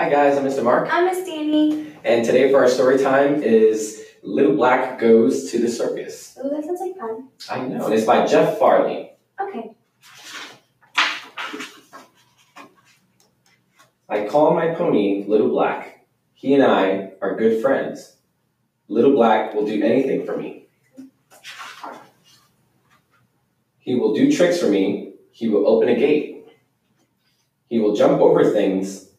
Hi guys, I'm Mr. Mark, I'm Miss Danny. and today for our story time is Little Black Goes to the Circus. Ooh, that sounds like fun. I know, and it's by Jeff Farley. Okay. I call my pony Little Black. He and I are good friends. Little Black will do anything for me. He will do tricks for me. He will open a gate. He will jump over things.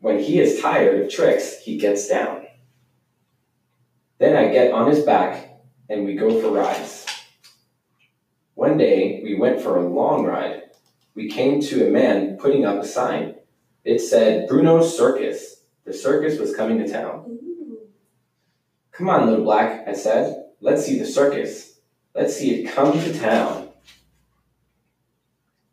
When he is tired of tricks, he gets down. Then I get on his back and we go for rides. One day we went for a long ride. We came to a man putting up a sign. It said Bruno's Circus. The circus was coming to town. Ooh. Come on, little black, I said. Let's see the circus. Let's see it come to town.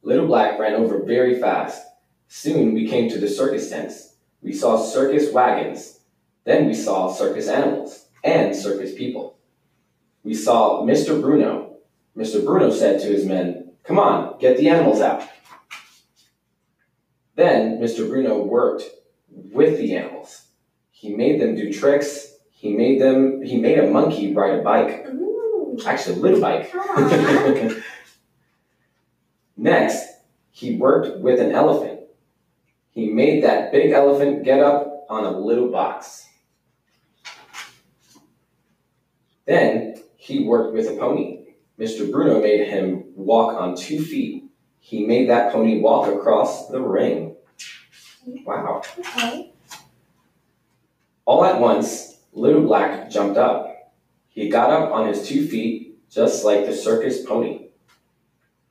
Little black ran over very fast. Soon we came to the circus tents. We saw circus wagons. Then we saw circus animals and circus people. We saw Mr. Bruno. Mr. Bruno said to his men, Come on, get the animals out. Then Mr. Bruno worked with the animals. He made them do tricks. He made them he made a monkey ride a bike. Ooh. Actually a little bike. Next, he worked with an elephant. He made that big elephant get up on a little box. Then he worked with a pony. Mr. Bruno made him walk on two feet. He made that pony walk across the ring. Wow. okay. All at once, Little Black jumped up. He got up on his two feet, just like the circus pony.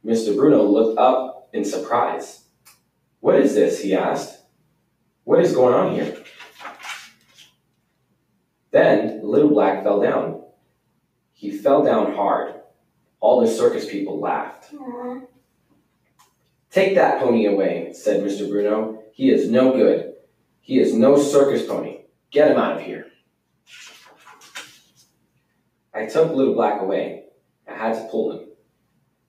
Mr. Bruno looked up in surprise. What is this? he asked. What is going on here? Then Little Black fell down. He fell down hard. All the circus people laughed. Aw. Take that pony away, said Mr. Bruno. He is no good. He is no circus pony. Get him out of here. I took Little Black away. I had to pull him.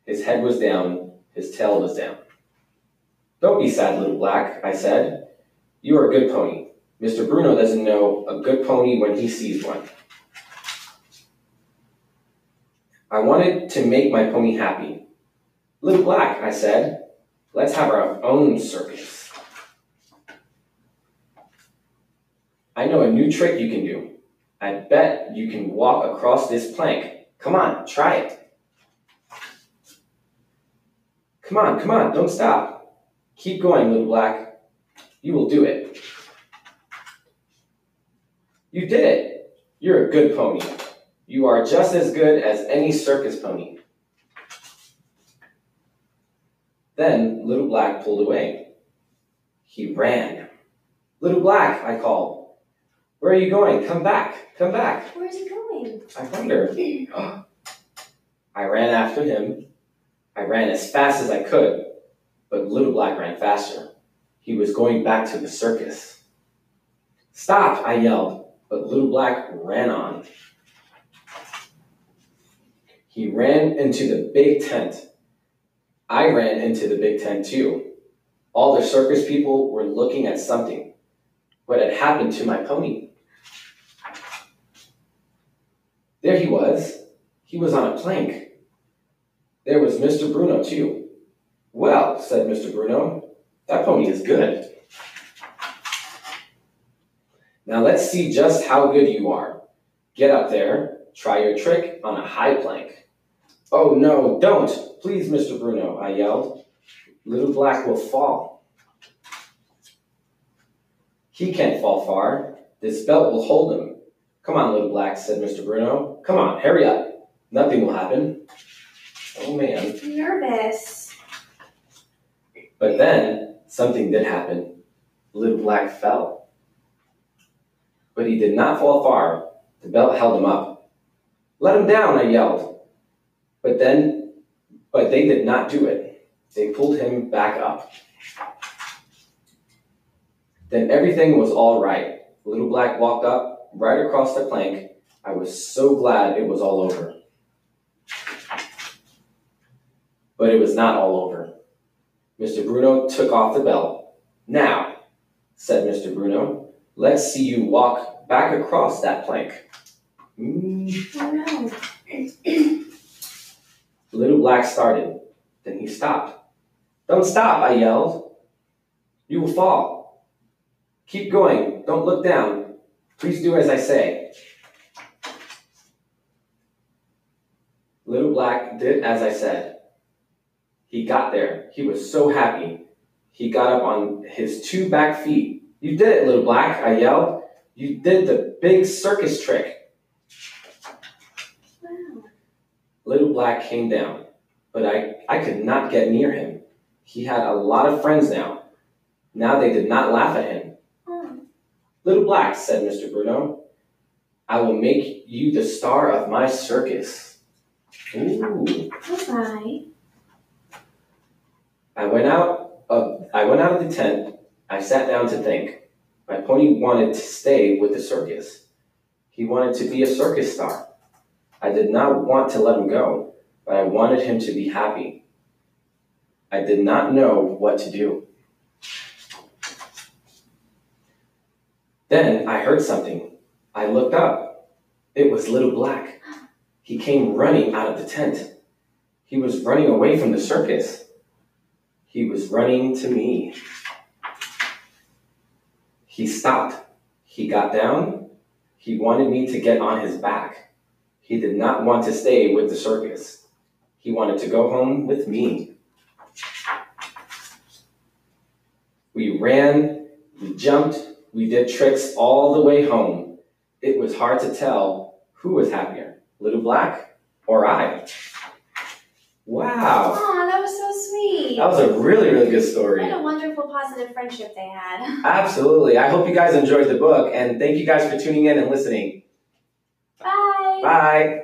His head was down, his tail was down. Don't be sad, Little Black, I said. You are a good pony. Mr. Bruno doesn't know a good pony when he sees one. I wanted to make my pony happy. Little Black, I said, let's have our own circus. I know a new trick you can do. I bet you can walk across this plank. Come on, try it. Come on, come on, don't stop. Keep going, Little Black. You will do it. You did it. You're a good pony. You are just as good as any circus pony. Then Little Black pulled away. He ran. Little Black, I called. Where are you going? Come back. Come back. Where's he going? I wonder. I ran after him. I ran as fast as I could, but Little Black ran faster. He was going back to the circus. Stop, I yelled, but Little Black ran on. He ran into the big tent. I ran into the big tent too. All the circus people were looking at something. What had happened to my pony? There he was. He was on a plank. There was Mr. Bruno, too. Well, said Mr. Bruno, that pony is good. Now let's see just how good you are. Get up there, try your trick on a high plank. Oh no, don't! Please, Mr. Bruno, I yelled. Little Black will fall. He can't fall far. This belt will hold him. Come on, Little Black, said Mr. Bruno. Come on, hurry up. Nothing will happen. Oh man. I'm nervous. But then something did happen. Little Black fell. But he did not fall far. The belt held him up. Let him down, I yelled. But then, but they did not do it. They pulled him back up. Then everything was all right. Little Black walked up right across the plank. I was so glad it was all over. But it was not all over. Mr. Bruno took off the belt. Now, said Mr. Bruno. Let's see you walk back across that plank. Mm. Oh no. Little Black started. Then he stopped. Don't stop, I yelled. You will fall. Keep going. Don't look down. Please do as I say. Little Black did as I said. He got there. He was so happy. He got up on his two back feet. You did it, Little Black, I yelled. You did the big circus trick. Wow. Little Black came down, but I, I could not get near him. He had a lot of friends now. Now they did not laugh at him. Oh. Little Black, said Mr. Bruno, I will make you the star of my circus. Ooh. Alright. I went out of I went out of the tent. I sat down to think. My pony wanted to stay with the circus. He wanted to be a circus star. I did not want to let him go, but I wanted him to be happy. I did not know what to do. Then I heard something. I looked up. It was Little Black. He came running out of the tent. He was running away from the circus. He was running to me. He stopped. He got down. He wanted me to get on his back. He did not want to stay with the circus. He wanted to go home with me. We ran, we jumped, we did tricks all the way home. It was hard to tell who was happier, Little Black or I. Wow, Aw, that was so sweet. that was a really, really good story. What a wonderful, positive friendship they had. Absolutely. I hope you guys enjoyed the book and thank you guys for tuning in and listening. Bye. Bye.